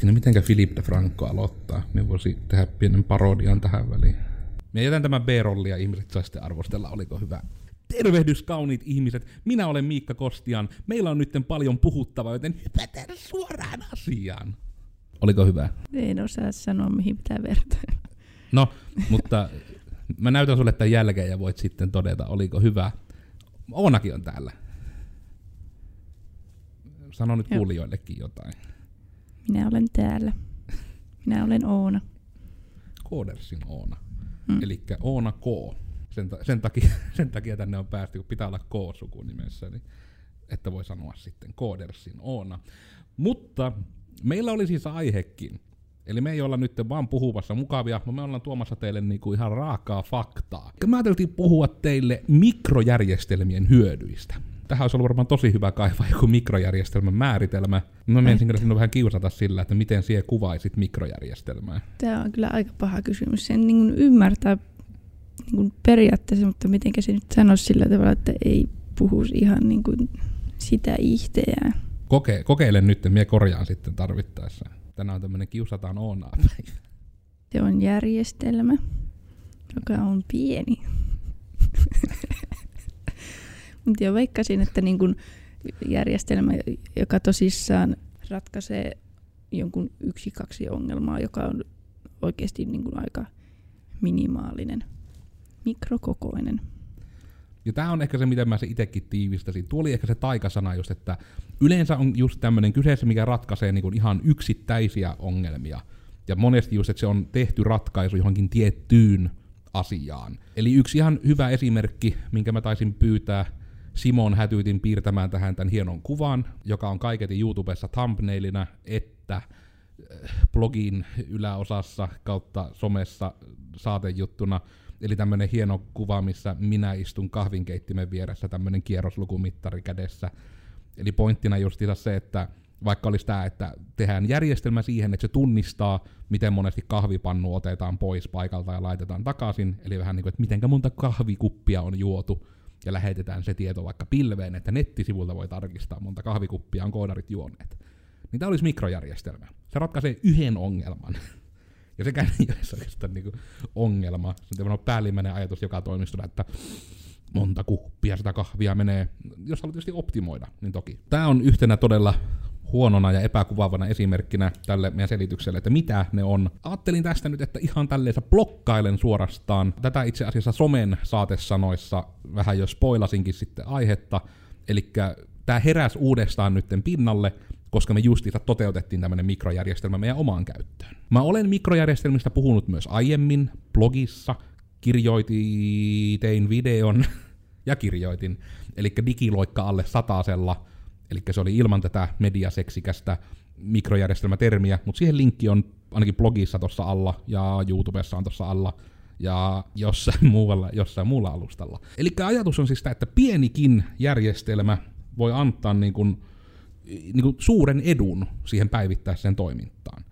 Hetkinen, mitenkä Philip de Franco aloittaa? Me voisi tehdä pienen parodian tähän väliin. Me jätän tämän B-rollia, ihmiset saa sitten arvostella, oliko hyvä. Tervehdys kauniit ihmiset, minä olen Miikka Kostian. Meillä on nyt paljon puhuttavaa, joten hypätään suoraan asiaan. Oliko hyvä? En osaa sanoa, mihin pitää vertaa. No, mutta mä näytän sulle tämän jälkeen ja voit sitten todeta, oliko hyvä. Oonakin on täällä. Sano nyt Joo. kuulijoillekin jotain. Minä olen täällä. Minä olen Oona. Koodersin Oona. Mm. Eli Oona K. Sen, ta- sen, takia, sen takia tänne on päästy, kun pitää olla K sukunimessä, niin että voi sanoa sitten Koodersin Oona. Mutta meillä oli siis aihekin. Eli me ei olla nyt vaan puhuvassa mukavia, vaan me ollaan tuomassa teille niinku ihan raakaa faktaa. Me ajateltiin puhua teille mikrojärjestelmien hyödyistä. Tähän olisi ollut varmaan tosi hyvä kaivaa joku mikrojärjestelmän määritelmä. Mä menisin kyllä sinua vähän kiusata sillä, että miten siihen kuvaisit mikrojärjestelmää. Tämä on kyllä aika paha kysymys. Sen niin kuin ymmärtää niin kuin periaatteessa, mutta miten se nyt sanoisi sillä tavalla, että ei puhuisi ihan niin kuin sitä itseään. Koke, kokeile nyt, minä korjaan sitten tarvittaessa. Tänään on tämmöinen kiusataan Oonaa päivä. Se on järjestelmä, joka on pieni. Mutta jo veikkasin, että niin kun järjestelmä, joka tosissaan ratkaisee jonkun yksi, kaksi ongelmaa, joka on oikeasti niin kun aika minimaalinen, mikrokokoinen. Ja tämä on ehkä se, miten mä se itsekin tiivistäsin. Tuo oli ehkä se taikasana just, että yleensä on just tämmöinen kyseessä, mikä ratkaisee niin ihan yksittäisiä ongelmia. Ja monesti just, että se on tehty ratkaisu johonkin tiettyyn asiaan. Eli yksi ihan hyvä esimerkki, minkä mä taisin pyytää Simon Hätyytin piirtämään tähän tämän hienon kuvan, joka on kaiketi YouTubessa thumbnailina, että äh, blogin yläosassa kautta somessa saatejuttuna. Eli tämmönen hieno kuva, missä minä istun kahvinkeittimen vieressä, tämmönen kierroslukumittari kädessä. Eli pointtina justiinsa se, että vaikka olisi tämä, että tehdään järjestelmä siihen, että se tunnistaa, miten monesti kahvipannu otetaan pois paikalta ja laitetaan takaisin, eli vähän niin kuin, että mitenkä monta kahvikuppia on juotu, ja lähetetään se tieto vaikka pilveen, että nettisivulta voi tarkistaa, monta kahvikuppia on koodarit juoneet. Niin tämä olisi mikrojärjestelmä. Se ratkaisee yhden ongelman. Ja sekään ei ole oikeastaan niinku ongelma. Se on päällimmäinen ajatus joka toimistolla, että monta kuppia sitä kahvia menee. Jos haluat tietysti optimoida, niin toki. Tämä on yhtenä todella huonona ja epäkuvaavana esimerkkinä tälle meidän selitykselle, että mitä ne on. Ajattelin tästä nyt, että ihan tälleensä blokkailen suorastaan. Tätä itse asiassa somen saatesanoissa vähän jo spoilasinkin sitten aihetta. Eli tämä heräsi uudestaan nytten pinnalle, koska me justiinsa toteutettiin tämmöinen mikrojärjestelmä meidän omaan käyttöön. Mä olen mikrojärjestelmistä puhunut myös aiemmin, blogissa, kirjoitin, tein videon ja kirjoitin, eli digiloikka alle satasella, eli se oli ilman tätä mediaseksikästä mikrojärjestelmätermiä, mutta siihen linkki on ainakin blogissa tuossa alla ja YouTubessa on tuossa alla ja jossain, muualla, jossain muulla alustalla. Eli ajatus on siis sitä, että pienikin järjestelmä voi antaa niin kuin, niin kuin suuren edun siihen päivittäiseen toimintaan.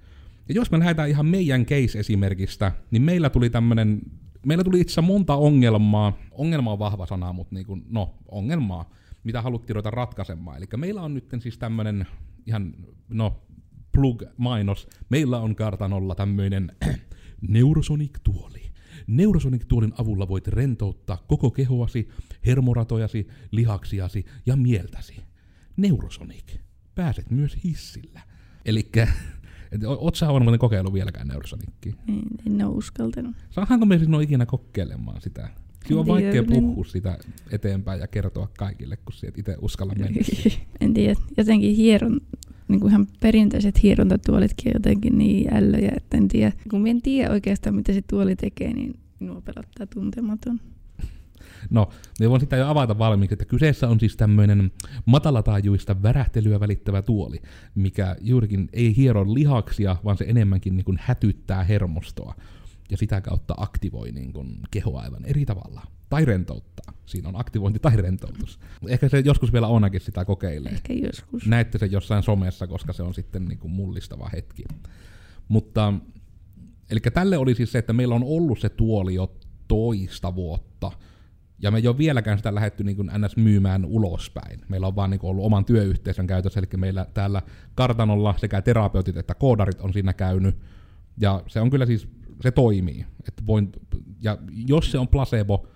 Ja jos me lähdetään ihan meidän case-esimerkistä, niin meillä tuli tämmönen, meillä tuli itse monta ongelmaa, ongelma on vahva sana, mutta niin kuin, no, ongelmaa, mitä haluttiin ruveta ratkaisemaan. Eli meillä on nyt siis tämmönen ihan, no, plug-mainos, meillä on kartanolla tämmöinen Neurosonic-tuoli. Neurosonic-tuolin avulla voit rentouttaa koko kehoasi, hermoratojasi, lihaksiasi ja mieltäsi. Neurosonic. Pääset myös hissillä. O- oot sä varmaan kokeillut vieläkään Neurosonicia? En, en ole uskaltanut. Saadaanko me sinua ikinä kokeilemaan sitä? Siinä on vaikea puhua sitä eteenpäin ja kertoa kaikille, kun sä et itse uskalla mennä. en tiedä, jotenkin hieron, niin kuin ihan perinteiset hierontatuolitkin on jotenkin niin ällöjä, että en tiedä. Kun en tiedä oikeastaan, mitä se tuoli tekee, niin minua pelottaa tuntematon. No, me voin sitä jo avata valmiiksi, että kyseessä on siis tämmöinen matalataajuista värähtelyä välittävä tuoli, mikä juurikin ei hiero lihaksia, vaan se enemmänkin niin kuin hätyttää hermostoa ja sitä kautta aktivoi niin kuin kehoa aivan eri tavalla. Tai rentouttaa. Siinä on aktivointi tai rentoutus. Ehkä se joskus vielä Onakin sitä kokeilee. Ehkä joskus. Näette sen jossain somessa, koska se on sitten niin kuin mullistava hetki. Mutta, eli tälle oli siis se, että meillä on ollut se tuoli jo toista vuotta, Ja me ei ole vieläkään sitä lähetty niin kuin ns. myymään ulospäin. Meillä on vaan niin kuin ollut oman työyhteisön käytössä, eli meillä täällä kartanolla sekä terapeutit että koodarit on siinä käynyt. Ja se on kyllä siis, se toimii. Että voin, ja jos se on placebo,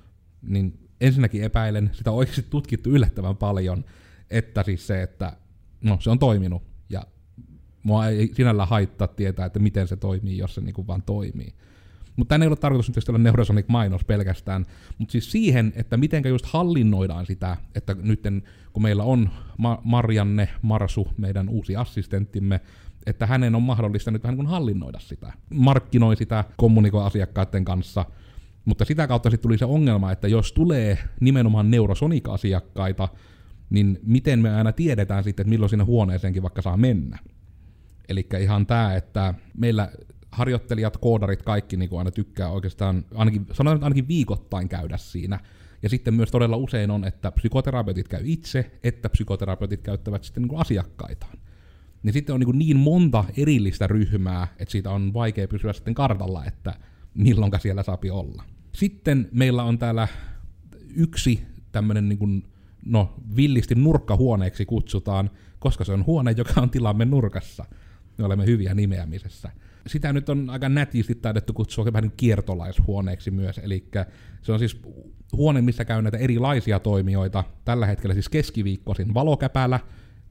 niin ensinnäkin epäilen, sitä on oikeasti tutkittu yllättävän paljon, että siis se, että no se on toiminut, ja mua ei sinällä haittaa tietää, että miten se toimii, jos se niin kuin vaan toimii. Mutta tämä ei ole tarkoitus nyt olla Neurosonic mainos pelkästään, mutta siis siihen, että miten just hallinnoidaan sitä, että nyt kun meillä on Ma- Marianne Marsu, meidän uusi assistenttimme, että hänen on mahdollista nyt vähän kuin hallinnoida sitä. Markkinoi sitä, kommunikoi asiakkaiden kanssa, mutta sitä kautta sitten tuli se ongelma, että jos tulee nimenomaan Neurosonic-asiakkaita, niin miten me aina tiedetään sitten, että milloin sinne huoneeseenkin vaikka saa mennä. Eli ihan tämä, että meillä harjoittelijat, koodarit, kaikki niin aina tykkää oikeastaan, ainakin, sanotaan että ainakin viikoittain käydä siinä. Ja sitten myös todella usein on, että psykoterapeutit käy itse, että psykoterapeutit käyttävät sitten niin asiakkaitaan. Niin sitten on niin, niin monta erillistä ryhmää, että siitä on vaikea pysyä sitten kartalla, että milloinka siellä saapi olla. Sitten meillä on täällä yksi tämmöinen niin kuin, no villisti nurkkahuoneeksi kutsutaan, koska se on huone, joka on tilamme nurkassa. Me olemme hyviä nimeämisessä sitä nyt on aika nätisti taidettu kutsua vähän niin kiertolaishuoneeksi myös, eli se on siis huone, missä käy näitä erilaisia toimijoita. Tällä hetkellä siis keskiviikkoisin valokäpälä,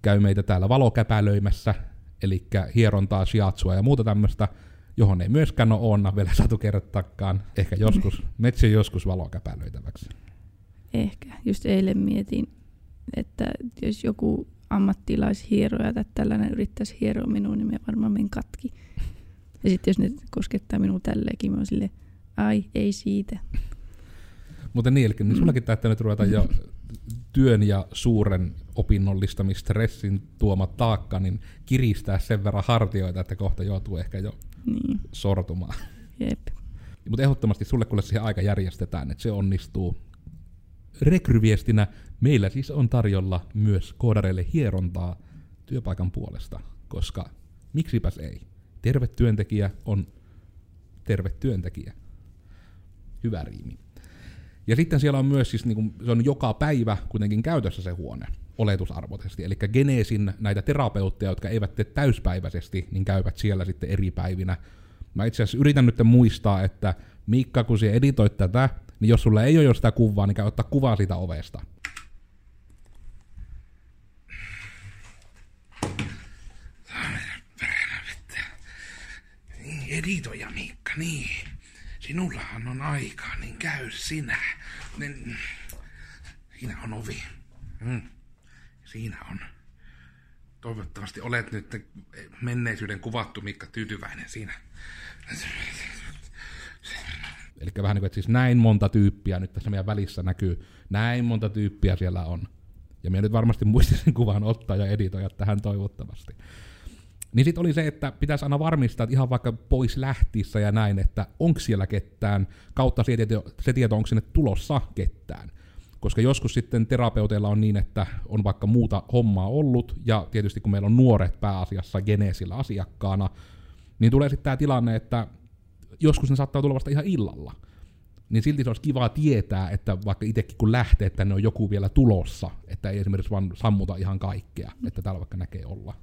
käy meitä täällä valokäpälöimässä, eli hierontaa, shiatsua ja muuta tämmöistä, johon ei myöskään ole Oonna vielä saatu kertoakaan. Ehkä joskus, metsi joskus valokäpälöitäväksi. Ehkä. Just eilen mietin, että jos joku ammattilaishieroja tai tällainen yrittäisi hieroa minua, niin me varmaan men katki. Ja sitten jos ne koskettaa minua tälleenkin, mä oon silleen, ai, ei siitä. Mutta niin, eli niin sullakin täytyy nyt ruveta jo työn ja suuren opinnollistamistrесsin tuoma taakka, niin kiristää sen verran hartioita, että kohta joutuu ehkä jo niin. sortumaan. Jep. Mutta ehdottomasti sulle kun siihen aika järjestetään, että se onnistuu. Rekryviestinä meillä siis on tarjolla myös koodareille hierontaa työpaikan puolesta, koska miksipäs ei terve työntekijä on terve työntekijä. Hyvä riimi. Ja sitten siellä on myös, siis niin kuin, se on joka päivä kuitenkin käytössä se huone, oletusarvoisesti. Eli Geneesin näitä terapeutteja, jotka eivät tee täyspäiväisesti, niin käyvät siellä sitten eri päivinä. Mä itse asiassa yritän nyt muistaa, että Miikka, kun sinä editoit tätä, niin jos sulla ei ole jo sitä kuvaa, niin käy ottaa kuvaa siitä ovesta. editoja Miikka, niin. Sinullahan on aikaa, niin käy sinä. Niin, siinä on ovi. Mm. Siinä on. Toivottavasti olet nyt menneisyyden kuvattu Mikka tyytyväinen siinä. Eli vähän niin kuin, että siis näin monta tyyppiä nyt tässä meidän välissä näkyy. Näin monta tyyppiä siellä on. Ja minä nyt varmasti muistisin kuvan ottaa ja editoida tähän toivottavasti. Niin sitten oli se, että pitäisi aina varmistaa, että ihan vaikka pois lähtissä ja näin, että onko siellä ketään, kautta se tieto, se tieto, onko sinne tulossa ketään. Koska joskus sitten terapeuteilla on niin, että on vaikka muuta hommaa ollut, ja tietysti kun meillä on nuoret pääasiassa geneesillä asiakkaana, niin tulee sitten tämä tilanne, että joskus ne saattaa tulla vasta ihan illalla. Niin silti se olisi kiva tietää, että vaikka itsekin kun lähtee, että ne on joku vielä tulossa, että ei esimerkiksi vaan sammuta ihan kaikkea, että täällä vaikka näkee olla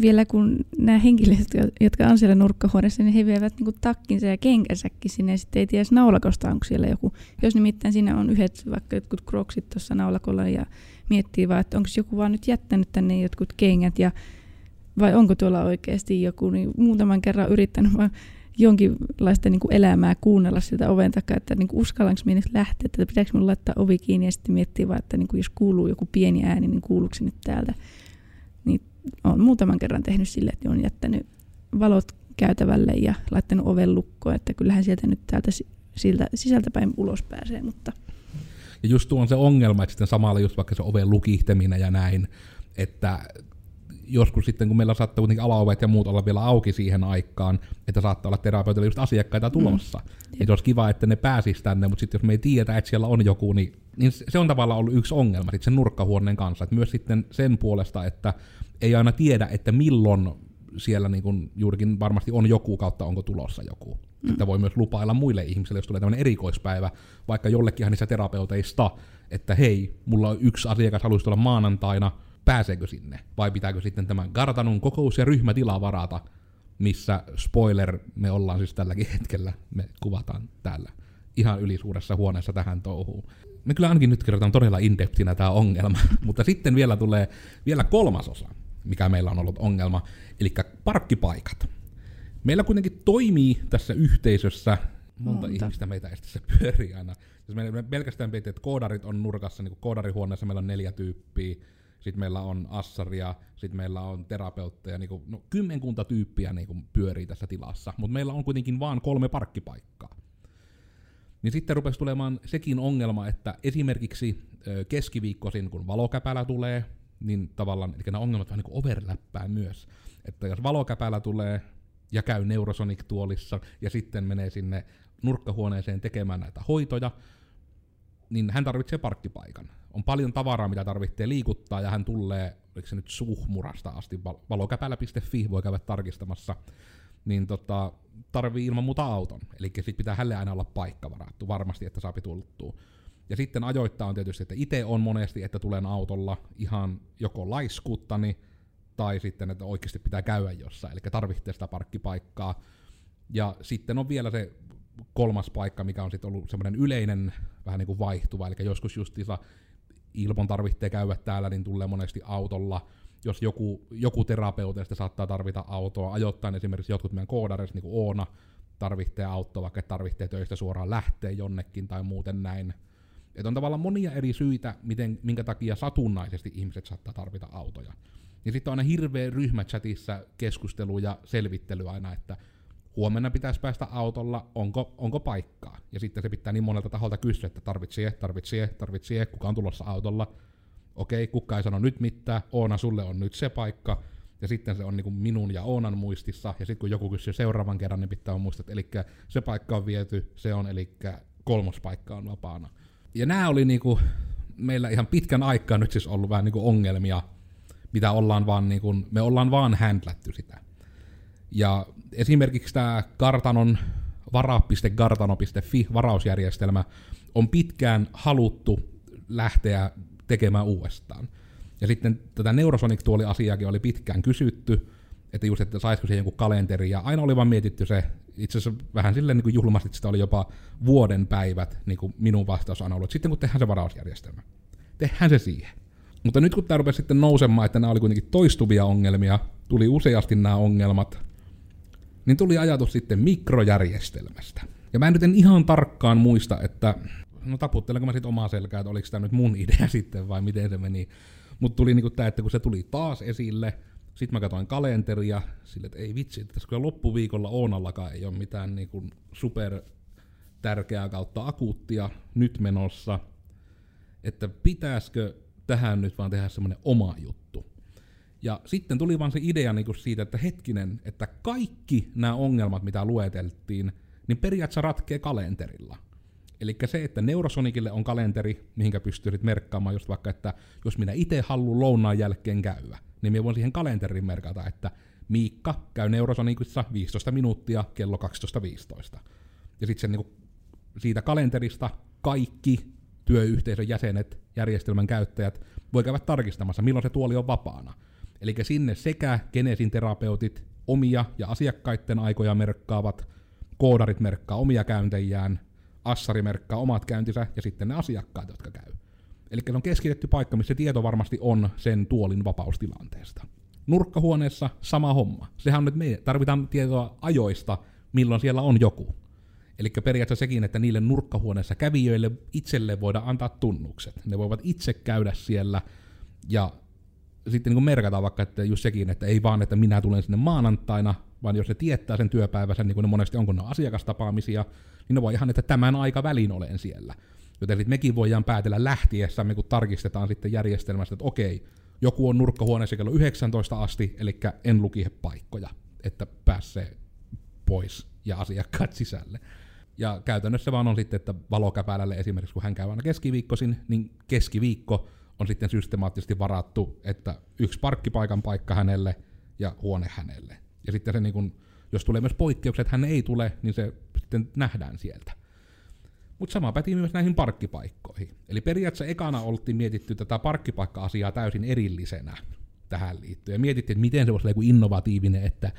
vielä kun nämä henkilöt, jotka on siellä nurkkahuoneessa, niin he vievät niin takkinsa ja kenkäsäkin sinne ja sitten ei tiedä naulakosta, onko siellä joku. Jos nimittäin siinä on yhdet vaikka jotkut kroksit tuossa naulakolla ja miettii vaan, että onko joku vaan nyt jättänyt tänne jotkut kengät ja vai onko tuolla oikeasti joku, niin muutaman kerran yrittänyt vaan jonkinlaista niin kuin elämää kuunnella sieltä oven takaa, että niin uskallanko minä lähteä, että pitääkö minun laittaa ovi kiinni ja sitten miettiä vaan, että niin kuin jos kuuluu joku pieni ääni, niin kuuluuko se nyt täältä. Niin olen muutaman kerran tehnyt sille, että olen jättänyt valot käytävälle ja laittanut oven lukkoon, että kyllähän sieltä nyt täältä siltä sisältäpäin ulos pääsee, mutta... Ja just tuo on se ongelma, että sitten samalla just vaikka se oven lukihteminen ja näin, että joskus sitten, kun meillä saattaa kuitenkin alaovet ja muut olla vielä auki siihen aikaan, että saattaa olla terapeutilla just asiakkaita mm. tulossa. Mm. Niin se olisi kiva, että ne pääsis tänne, mutta sitten jos me ei tiedetä, että siellä on joku, niin, niin se on tavallaan ollut yksi ongelma sitten sen nurkkahuoneen kanssa. Että myös sitten sen puolesta, että ei aina tiedä, että milloin siellä niin kuin juurikin varmasti on joku kautta onko tulossa joku. Mm. Että voi myös lupailla muille ihmisille, jos tulee tämmöinen erikoispäivä, vaikka jollekin niistä terapeuteista, että hei, mulla on yksi asiakas haluaisi tulla maanantaina, pääseekö sinne? Vai pitääkö sitten tämän Gartanun kokous- ja ryhmätila varata, missä, spoiler, me ollaan siis tälläkin hetkellä, me kuvataan täällä ihan ylisuuressa huoneessa tähän touhuun. Me kyllä ainakin nyt kerrotaan todella indeptinä tämä ongelma, mutta sitten vielä tulee vielä kolmas osa, mikä meillä on ollut ongelma, eli parkkipaikat. Meillä kuitenkin toimii tässä yhteisössä monta Monta. ihmistä meitä estissä pyörii aina. Jos me pelkästään piti, että koodarit on nurkassa, niin koodarihuoneessa meillä on neljä tyyppiä, sitten meillä on assaria, sitten meillä on terapeutteja, niin kuin, no, kymmenkunta tyyppiä niin kuin pyörii tässä tilassa, mutta meillä on kuitenkin vain kolme parkkipaikkaa. Niin sitten rupesi tulemaan sekin ongelma, että esimerkiksi keskiviikkoisin, kun valokäpälä tulee, niin tavallaan, eli nämä ongelmat vähän niin overlappää myös. Että jos valokäpälä tulee ja käy Neurosonic-tuolissa ja sitten menee sinne nurkkahuoneeseen tekemään näitä hoitoja, niin hän tarvitsee parkkipaikan. On paljon tavaraa, mitä tarvitsee liikuttaa, ja hän tulee, oliko se nyt suhmurasta asti, valokäpälä.fi, voi käydä tarkistamassa, niin tota, tarvii ilman muuta auton. Eli sitten pitää hälle aina olla paikka varattu, varmasti, että saa tultua. Ja sitten ajoittaa on tietysti, että itse on monesti, että tulen autolla ihan joko laiskuuttani, tai sitten, että oikeasti pitää käydä jossain, eli tarvitsee sitä parkkipaikkaa. Ja sitten on vielä se kolmas paikka, mikä on sitten ollut semmoinen yleinen, vähän niin kuin vaihtuva, eli joskus justiinsa ilman tarvitsee käydä täällä, niin tulee monesti autolla, jos joku, joku terapeuteista saattaa tarvita autoa, ajoittain esimerkiksi jotkut meidän koodareissa, niin kuin Oona, tarvitsee autoa, vaikka tarvitsee töistä suoraan lähteä jonnekin tai muuten näin. Et on tavallaan monia eri syitä, miten, minkä takia satunnaisesti ihmiset saattaa tarvita autoja. Ja sitten on aina hirveä ryhmä chatissa keskustelu ja selvittely aina, että huomenna pitäisi päästä autolla, onko, onko paikkaa. Ja sitten se pitää niin monelta taholta kysyä, että tarvitsee, tarvitsee, tarvitsee, kuka on tulossa autolla. Okei, kuka ei sano nyt mitään, Oona, sulle on nyt se paikka. Ja sitten se on niin kuin minun ja Oonan muistissa, ja sitten kun joku kysyy seuraavan kerran, niin pitää muistaa, että eli se paikka on viety, se on, eli kolmos paikka on vapaana. Ja nämä oli niinku meillä ihan pitkän aikaa nyt siis ollut vähän niinku ongelmia, mitä ollaan vaan niinku, me ollaan vaan händlätty sitä. Ja esimerkiksi tämä kartanon vara.gartano.fi varausjärjestelmä on pitkään haluttu lähteä tekemään uudestaan. Ja sitten tätä Neurosonic-tuoli-asiaakin oli pitkään kysytty, että just, että saisiko siihen joku kalenteri, ja aina oli vaan mietitty se, itse asiassa vähän silleen niin kuin julmasti, että sitä oli jopa vuoden päivät, niin kuin minun vastaus on ollut, sitten kun tehdään se varausjärjestelmä, tehdään se siihen. Mutta nyt kun tämä rupesi sitten nousemaan, että nämä oli kuitenkin toistuvia ongelmia, tuli useasti nämä ongelmat, niin tuli ajatus sitten mikrojärjestelmästä. Ja mä en nyt en ihan tarkkaan muista, että no taputtelenko mä sitten omaa selkää, että oliko tämä nyt mun idea sitten vai miten se meni. Mutta tuli niinku tämä, että kun se tuli taas esille, sitten mä katsoin kalenteria, sille, että ei vitsi, että tässä kyllä loppuviikolla Oonallakaan ei ole mitään niinku super tärkeää kautta akuuttia nyt menossa, että pitäisikö tähän nyt vaan tehdä semmoinen oma juttu. Ja sitten tuli vaan se idea niin siitä, että hetkinen, että kaikki nämä ongelmat, mitä lueteltiin, niin periaatteessa ratkee kalenterilla. Eli se, että Neurosonicille on kalenteri, mihinkä pystyy merkkaamaan just vaikka, että jos minä itse haluan lounaan jälkeen käydä, niin minä voin siihen kalenteriin merkata, että Miikka käy Neurosonicissa 15 minuuttia kello 12.15. Ja sitten niin siitä kalenterista kaikki työyhteisön jäsenet, järjestelmän käyttäjät voi käydä tarkistamassa, milloin se tuoli on vapaana. Eli sinne sekä Genesin terapeutit omia ja asiakkaiden aikoja merkkaavat, koodarit merkkaa omia käyntejään, Assari merkkaa omat käyntinsä ja sitten ne asiakkaat, jotka käy. Eli se on keskitetty paikka, missä tieto varmasti on sen tuolin vapaustilanteesta. Nurkkahuoneessa sama homma. Sehän on nyt me tarvitaan tietoa ajoista, milloin siellä on joku. Eli periaatteessa sekin, että niille nurkkahuoneessa kävijöille itselle voidaan antaa tunnukset. Ne voivat itse käydä siellä ja sitten niin kuin merkataan vaikka, että just sekin, että ei vaan, että minä tulen sinne maanantaina, vaan jos ne tietää sen työpäivänsä, niin kuin ne monesti on, kun ne on asiakastapaamisia, niin ne voi ihan, että tämän aika välin olen siellä. Joten sitten mekin voidaan päätellä lähtiessämme, kun tarkistetaan sitten järjestelmästä, että okei, joku on nurkkahuoneessa kello 19 asti, eli en luki paikkoja, että pääsee pois ja asiakkaat sisälle. Ja käytännössä vaan on sitten, että valokäpälälle esimerkiksi, kun hän käy aina keskiviikkoisin, niin keskiviikko on sitten systemaattisesti varattu, että yksi parkkipaikan paikka hänelle ja huone hänelle. Ja sitten se niin kuin jos tulee myös poikkeukset, hän ei tule, niin se sitten nähdään sieltä. Mutta sama päti myös näihin parkkipaikkoihin. Eli periaatteessa ekana oltiin mietitty tätä parkkipaikka-asiaa täysin erillisenä tähän liittyen. Ja mietittiin, että miten se voisi olla innovatiivinen, että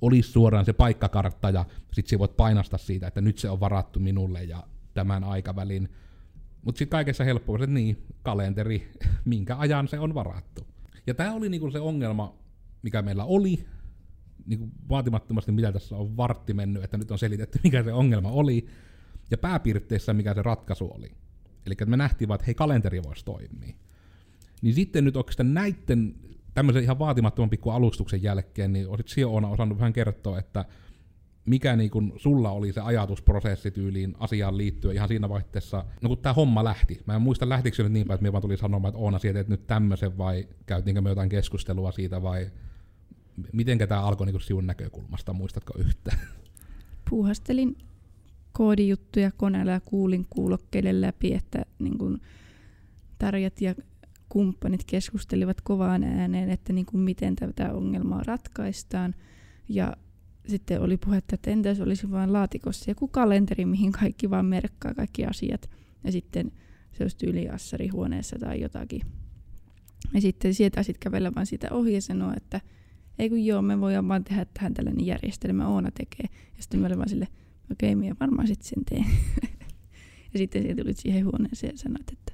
olisi suoraan se paikkakartta ja sitten voit painasta siitä, että nyt se on varattu minulle ja tämän aikavälin. Mutta sitten kaikessa helppous, että niin, kalenteri, minkä ajan se on varattu. Ja tämä oli niinku se ongelma, mikä meillä oli, niinku vaatimattomasti mitä tässä on vartti mennyt, että nyt on selitetty, mikä se ongelma oli, ja pääpiirteissä mikä se ratkaisu oli. Eli me nähtiin vaan, että hei, kalenteri voisi toimia. Niin sitten nyt oikeastaan näiden tämmöisen ihan vaatimattoman pikku alustuksen jälkeen, niin olisit Siona osannut vähän kertoa, että mikä niin kun sulla oli se ajatusprosessi tyyliin asiaan liittyen ihan siinä vaiheessa, no kun tämä homma lähti. Mä en muista lähtikö se nyt niin päin, että me vaan tuli sanomaan, että Oona sieltä nyt tämmöisen vai käytiinkö me jotain keskustelua siitä vai miten tämä alkoi niin sinun näkökulmasta, muistatko yhtään? Puuhastelin koodijuttuja koneella ja kuulin kuulokkeiden läpi, että niin kun tarjat ja kumppanit keskustelivat kovaan ääneen, että niin kuin miten tätä ongelmaa ratkaistaan. Ja sitten oli puhetta, että entäs olisi vain laatikossa joku kalenteri, mihin kaikki vaan merkkaa kaikki asiat. Ja sitten se olisi tyyli huoneessa tai jotakin. Ja sitten sieltä sitten kävellä vaan sitä ohi ja sanoa, että ei kun joo, me voidaan vaan tehdä tähän tällainen järjestelmä, Oona tekee. Ja sitten me olin vaan sille, okei, okay, minä varmaan sitten sen teen. ja sitten sieltä tulit siihen huoneeseen ja sanoit, että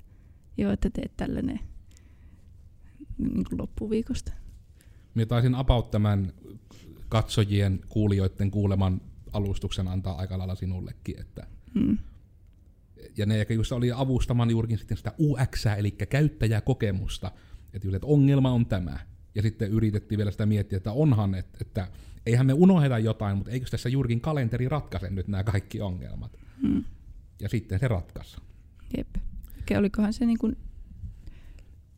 joo, että teet tällainen niin kuin loppuviikosta. Minä taisin about tämän katsojien, kuulijoiden kuuleman alustuksen antaa aika lailla sinullekin. Että hmm. Ja ne, just oli avustamaan juurikin sitten sitä UX, eli käyttäjäkokemusta, että, just, että ongelma on tämä. Ja sitten yritettiin vielä sitä miettiä, että onhan, että, että eihän me unohda jotain, mutta eikö tässä juurikin kalenteri ratkaise nyt nämä kaikki ongelmat. Hmm. Ja sitten se ratkaisi. Jep. Olikohan se niin kuin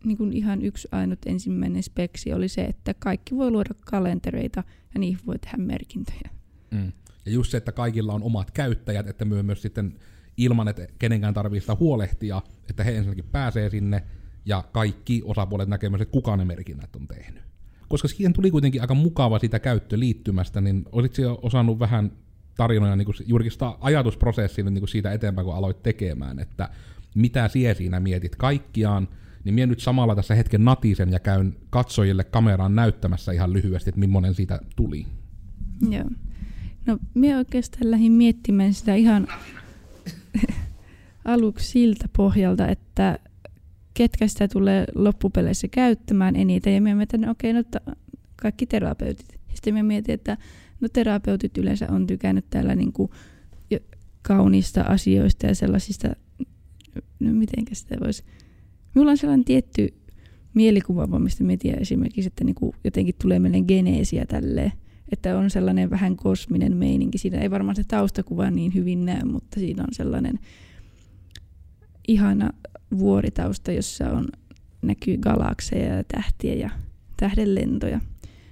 niin kuin ihan yksi ainut ensimmäinen speksi oli se, että kaikki voi luoda kalentereita ja niihin voi tehdä merkintöjä. Mm. Ja just se, että kaikilla on omat käyttäjät, että myö myös sitten ilman, että kenenkään tarvitsee sitä huolehtia, että he ensinnäkin pääsee sinne ja kaikki osapuolet näkee myös, että kuka ne merkinnät on tehnyt. Koska siihen tuli kuitenkin aika mukava sitä käyttöliittymästä, niin olisitko jo osannut vähän tarinoja niin juurikin sitä ajatusprosessia niin siitä eteenpäin, kun aloit tekemään, että mitä siellä siinä mietit kaikkiaan, niin minä nyt samalla tässä hetken natisen ja käyn katsojille kameraan näyttämässä ihan lyhyesti, että millainen siitä tuli. Joo. No minä oikeastaan lähdin miettimään sitä ihan aluksi siltä pohjalta, että ketkä sitä tulee loppupeleissä käyttämään eniten. Ja minä mietin, että okei, no kaikki terapeutit. Sitten minä mietin, että no terapeutit yleensä on tykännyt täällä niin kuin kauniista asioista ja sellaisista, no miten sitä voisi Minulla on sellainen tietty mielikuva, mistä me tiedän esimerkiksi, että niinku jotenkin tulee meille geneesiä tälleen. Että on sellainen vähän kosminen meininki. Siinä ei varmaan se taustakuva niin hyvin näy, mutta siinä on sellainen ihana vuoritausta, jossa on, näkyy galakseja ja tähtiä ja tähdenlentoja,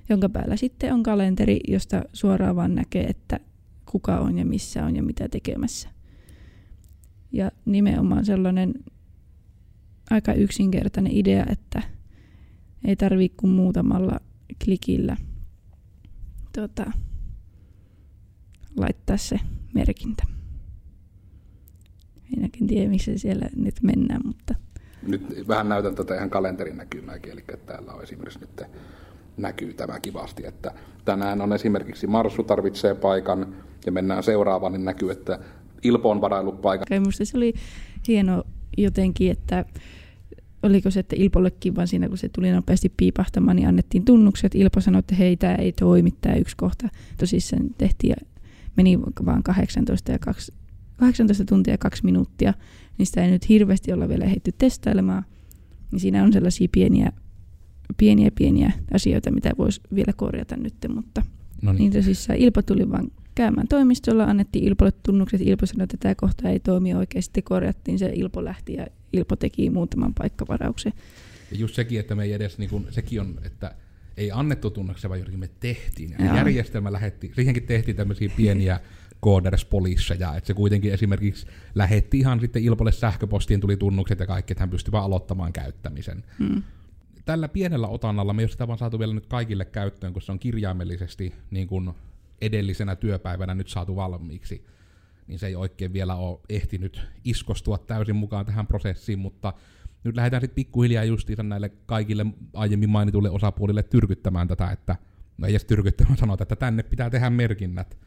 jonka päällä sitten on kalenteri, josta suoraan vaan näkee, että kuka on ja missä on ja mitä tekemässä. Ja nimenomaan sellainen aika yksinkertainen idea, että ei tarvii kuin muutamalla klikillä tota, laittaa se merkintä. Minäkin tiedä, missä siellä nyt mennään, mutta... Nyt vähän näytän tätä ihan kalenterin näkymääkin, eli täällä on esimerkiksi nyt näkyy tämä kivasti, että tänään on esimerkiksi Marsu tarvitsee paikan ja mennään seuraavaan, niin näkyy, että Ilpo on varaillut paikan. Musta se oli hieno jotenkin, että oliko se, että Ilpollekin vaan siinä, kun se tuli nopeasti piipahtamaan, niin annettiin tunnukset. Ilpo sanoi, että hei, tämä ei toimi, tämä yksi kohta. Tosissaan tehtiin ja meni vaan 18, ja 2, 18 tuntia ja kaksi minuuttia, niin sitä ei nyt hirveästi olla vielä heitty testailemaan. Niin siinä on sellaisia pieniä, pieniä, pieniä asioita, mitä voisi vielä korjata nyt, mutta no niin. niin tosissaan Ilpo tuli vaan käymään toimistolla, annettiin Ilpolle tunnukset, Ilpo sanoi, että tämä kohta ei toimi oikein, sitten korjattiin se, Ilpo lähti ja Ilpo teki muutaman paikkavarauksen. Ja just sekin, että me ei edes, niin kun, sekin on, että ei annettu tunnuksia, vaan me tehtiin. Ja järjestelmä lähetti, siihenkin tehtiin tämmöisiä pieniä kooderspolisseja, että se kuitenkin esimerkiksi lähetti ihan sitten Ilpolle sähköpostiin, tuli tunnukset ja kaikki, että hän pystyi vaan aloittamaan käyttämisen. Hmm. Tällä pienellä otannalla me ei ole sitä vaan saatu vielä nyt kaikille käyttöön, kun se on kirjaimellisesti niin kuin edellisenä työpäivänä nyt saatu valmiiksi, niin se ei oikein vielä ole ehtinyt iskostua täysin mukaan tähän prosessiin, mutta nyt lähdetään sitten pikkuhiljaa justiinsa näille kaikille aiemmin mainituille osapuolille tyrkyttämään tätä, että no ei edes tyrkyttämään sanota, että tänne pitää tehdä merkinnät.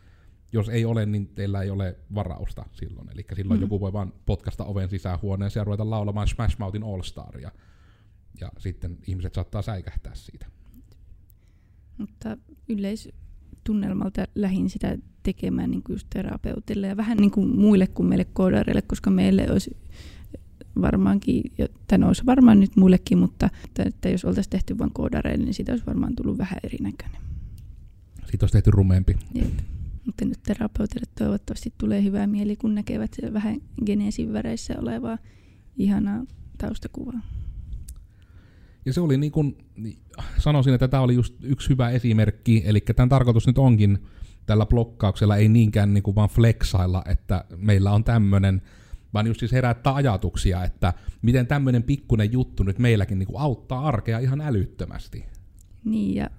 Jos ei ole, niin teillä ei ole varausta silloin. Eli silloin mm. joku voi vaan potkasta oven sisään huoneeseen ja ruveta laulamaan Smash Mouthin All Staria. Ja sitten ihmiset saattaa säikähtää siitä. Mutta yleistunnelmalta lähin sitä tekemään niin kuin just terapeutille ja vähän niin kuin muille kuin meille koodareille, koska meille olisi varmaankin, tai olisi varmaan nyt muillekin, mutta että, että jos oltaisiin tehty vain koodareille, niin siitä olisi varmaan tullut vähän erinäköinen. Siitä olisi tehty rumeempi. Jep. Mutta nyt terapeutille toivottavasti tulee hyvää mieli, kun näkevät vähän geneesin väreissä olevaa ihanaa taustakuvaa. Ja se oli niin kuin, sanoisin, että tämä oli just yksi hyvä esimerkki, eli tämän tarkoitus nyt onkin tällä blokkauksella ei niinkään niin kuin vaan flexailla, että meillä on tämmöinen, vaan just siis herättää ajatuksia, että miten tämmöinen pikkuinen juttu nyt meilläkin niin kuin auttaa arkea ihan älyttömästi. Niin, ja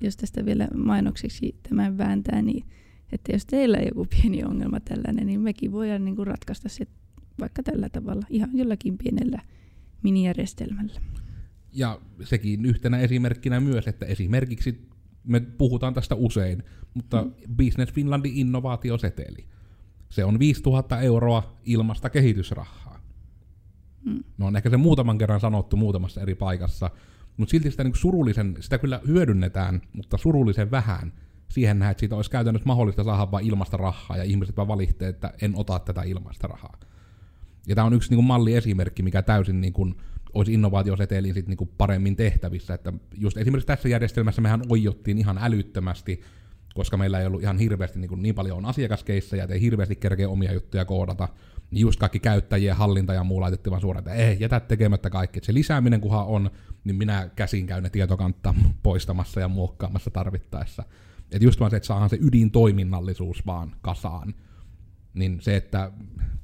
jos tästä vielä mainoksiksi tämän vääntää, niin että jos teillä on joku pieni ongelma tällainen, niin mekin voidaan niin kuin ratkaista se vaikka tällä tavalla, ihan jollakin pienellä minijärjestelmällä. Ja sekin yhtenä esimerkkinä myös, että esimerkiksi me puhutaan tästä usein, mutta mm. Business Finlandin innovaatioseteli. Se on 5000 euroa ilmasta kehitysrahaa. Mm. No on ehkä se muutaman kerran sanottu muutamassa eri paikassa, mutta silti sitä niin surullisen, sitä kyllä hyödynnetään, mutta surullisen vähän siihen nähdään, että siitä olisi käytännössä mahdollista saada vain ilmasta rahaa, ja ihmiset vaan että en ota tätä ilmasta rahaa. Ja tämä on yksi niin kuin malliesimerkki, mikä täysin niin kuin, olisi innovaatioseteliin sit niin kuin paremmin tehtävissä. Että just esimerkiksi tässä järjestelmässä mehän oijottiin ihan älyttömästi, koska meillä ei ollut ihan hirveästi niin, niin paljon asiakaskeissejä, että ei hirveästi kerkeä omia juttuja koodata. Niin just kaikki käyttäjien hallinta ja muu laitettiin vaan suoraan, että ei, jätä tekemättä kaikki. Että se lisääminen kunhan on, niin minä käsin käyn ne tietokantta poistamassa ja muokkaamassa tarvittaessa. Että just vaan se, että saadaan se ydintoiminnallisuus vaan kasaan. Niin se, että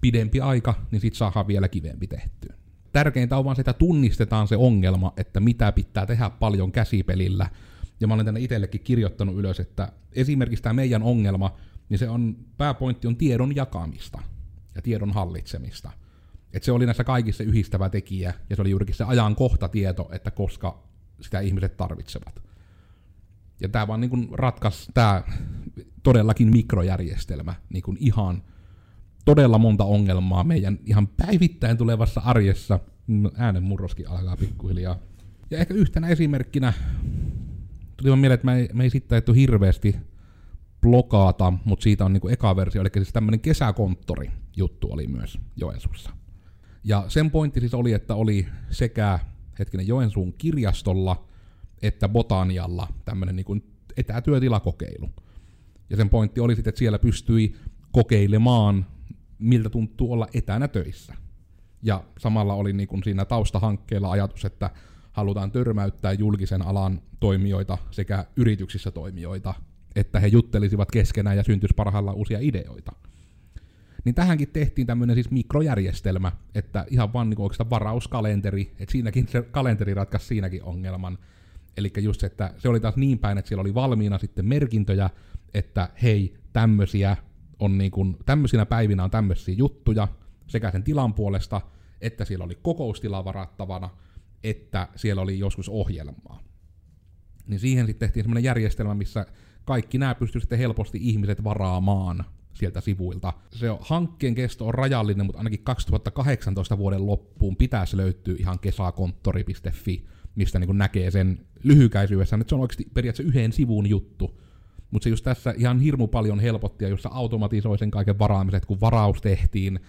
pidempi aika, niin sit saadaan vielä kivempi tehtyä. Tärkeintä on vaan se, että tunnistetaan se ongelma, että mitä pitää tehdä paljon käsipelillä. Ja mä olen tänne itsellekin kirjoittanut ylös, että esimerkiksi tämä meidän ongelma, niin se on, pääpointti on tiedon jakamista ja tiedon hallitsemista. Et se oli näissä kaikissa yhdistävä tekijä, ja se oli juurikin se ajankohtatieto, että koska sitä ihmiset tarvitsevat. Ja tämä vaan niin ratkaisi tämä todellakin mikrojärjestelmä niin ihan todella monta ongelmaa meidän ihan päivittäin tulevassa arjessa. Äänen murroskin alkaa pikkuhiljaa. Ja ehkä yhtenä esimerkkinä tuli vaan mieleen, että me ei, me ei sitten hirveästi blokaata, mutta siitä on niinku eka versio, eli siis tämmöinen kesäkonttori juttu oli myös Joensuussa. Ja sen pointti siis oli, että oli sekä hetkinen Joensuun kirjastolla että Botanialla tämmöinen niinku etätyötilakokeilu. Ja sen pointti oli sitten, että siellä pystyi kokeilemaan miltä tuntuu olla etänä töissä. Ja samalla oli niin kuin siinä taustahankkeella ajatus, että halutaan törmäyttää julkisen alan toimijoita sekä yrityksissä toimijoita, että he juttelisivat keskenään ja syntyisi parhaillaan uusia ideoita. Niin tähänkin tehtiin tämmöinen siis mikrojärjestelmä, että ihan vaan niin varauskalenteri, että siinäkin se kalenteri ratkaisi siinäkin ongelman. Eli just se, että se oli taas niin päin, että siellä oli valmiina sitten merkintöjä, että hei, tämmöisiä on niin kuin, tämmöisinä päivinä on tämmöisiä juttuja, sekä sen tilan puolesta, että siellä oli kokoustila varattavana, että siellä oli joskus ohjelmaa. Niin siihen sitten tehtiin semmoinen järjestelmä, missä kaikki nämä pystyy sitten helposti ihmiset varaamaan sieltä sivuilta. Se on, hankkeen kesto on rajallinen, mutta ainakin 2018 vuoden loppuun pitäisi löytyä ihan kesakonttori.fi, mistä niin näkee sen lyhykäisyydessä, että se on oikeasti periaatteessa yhden sivun juttu, mutta se just tässä ihan hirmu paljon helpotti, ja just automatisoi sen kaiken varaamiset, kun varaus tehtiin,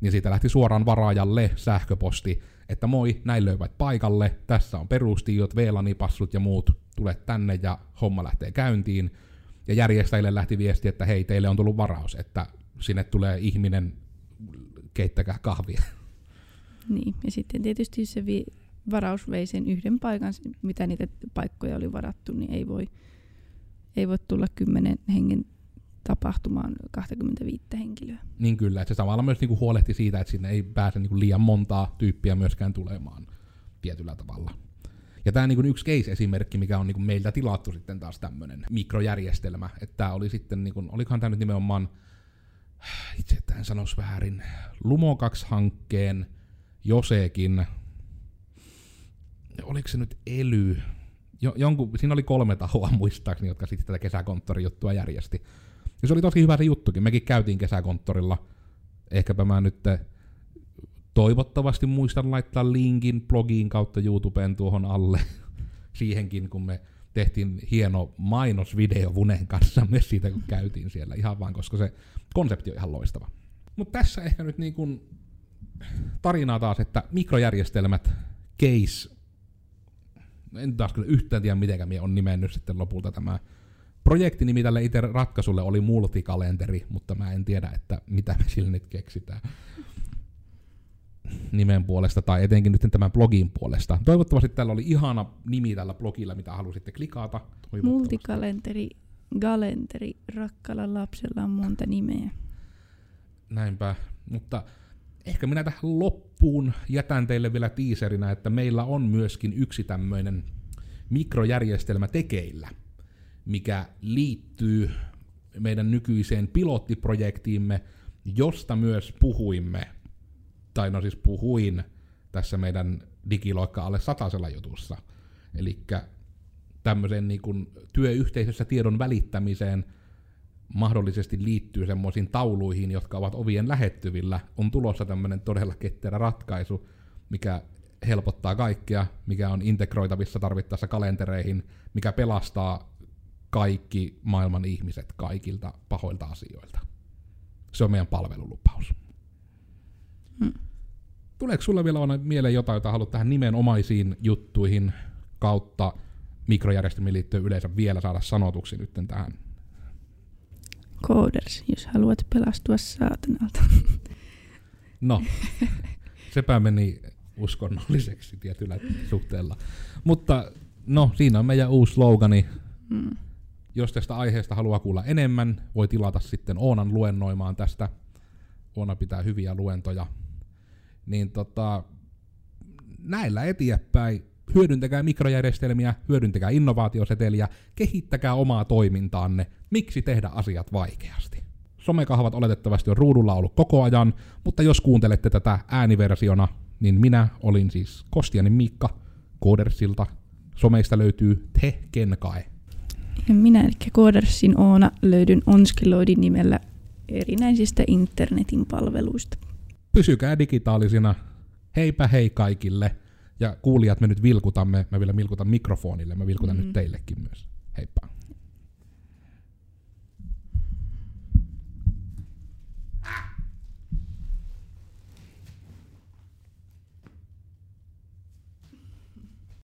niin siitä lähti suoraan varaajalle sähköposti, että moi, näin löyvät paikalle, tässä on perustiot, VLANI-passut ja muut, tule tänne ja homma lähtee käyntiin. Ja järjestäjille lähti viesti, että hei, teille on tullut varaus, että sinne tulee ihminen, keittäkää kahvia. Niin, ja sitten tietysti se vi- varaus vei sen yhden paikan, mitä niitä paikkoja oli varattu, niin ei voi ei voi tulla kymmenen hengen tapahtumaan 25 henkilöä. Niin kyllä, että se samalla myös niinku huolehti siitä, että sinne ei pääse niinku liian montaa tyyppiä myöskään tulemaan tietyllä tavalla. Ja tämä on niin yksi case-esimerkki, mikä on niin meiltä tilattu sitten taas tämmöinen mikrojärjestelmä. Että tämä oli sitten, niin kuin, olikohan tämä nyt nimenomaan, itse en sanoisi väärin, Lumo 2-hankkeen, Josekin, oliko se nyt Ely, jo, jonkun, siinä oli kolme tahoa muistaakseni, jotka sitten tätä kesäkonttorijuttua järjesti. Ja se oli tosi hyvä se juttukin. Mekin käytiin kesäkonttorilla. Ehkäpä mä nyt toivottavasti muistan laittaa linkin blogiin kautta YouTubeen tuohon alle siihenkin, kun me tehtiin hieno mainosvideo Vunen kanssa myös siitä, kun käytiin siellä ihan vaan, koska se konsepti on ihan loistava. Mutta tässä ehkä nyt niin kuin tarinaa taas, että mikrojärjestelmät, case, en taas kyllä yhtään tiedä, miten minä on nimennyt sitten lopulta tämä projektinimi tälle itse ratkaisulle oli multikalenteri, mutta mä en tiedä, että mitä me sillä nyt keksitään nimen puolesta tai etenkin nyt tämän blogin puolesta. Toivottavasti tällä oli ihana nimi tällä blogilla, mitä halusitte klikata. Multikalenteri, galenteri, rakkalla lapsella on monta nimeä. Näinpä, mutta ehkä minä tähän loppuun jätän teille vielä tiiserinä, että meillä on myöskin yksi tämmöinen mikrojärjestelmä tekeillä, mikä liittyy meidän nykyiseen pilottiprojektiimme, josta myös puhuimme tai no siis puhuin tässä meidän digiloikka alle satasella jutussa. Eli tämmöiseen niin kuin työyhteisössä tiedon välittämiseen mahdollisesti liittyy semmoisiin tauluihin, jotka ovat ovien lähettyvillä, on tulossa tämmöinen todella ketterä ratkaisu, mikä helpottaa kaikkea, mikä on integroitavissa tarvittaessa kalentereihin, mikä pelastaa kaikki maailman ihmiset kaikilta pahoilta asioilta. Se on meidän palvelulupaus. Hmm. Tuleeko sulle vielä mieleen jotain, jota haluat tähän nimenomaisiin juttuihin kautta mikrojärjestelmiin liittyen yleensä vielä saada sanotuksi nyt tähän? Coders, jos haluat pelastua saatanalta. No, sepä meni uskonnolliseksi tietyllä suhteella. Mutta no, siinä on meidän uusi slogani. Hmm. Jos tästä aiheesta haluaa kuulla enemmän, voi tilata sitten Oonan luennoimaan tästä. Oona pitää hyviä luentoja niin tota, näillä eteenpäin hyödyntäkää mikrojärjestelmiä, hyödyntäkää innovaatioseteliä, kehittäkää omaa toimintaanne, miksi tehdä asiat vaikeasti. Somekahvat oletettavasti on ruudulla ollut koko ajan, mutta jos kuuntelette tätä ääniversiona, niin minä olin siis Kostianin Miikka Koodersilta. Someista löytyy Te Kenkae. Ja minä, eli Koodersin Oona, löydyn Onskiloidin nimellä erinäisistä internetin palveluista pysykää digitaalisina. Heipä hei kaikille. Ja kuulijat me nyt vilkutamme, mä vielä vilkutan mikrofonille, mä vilkutan mm. nyt teillekin myös. Heippa.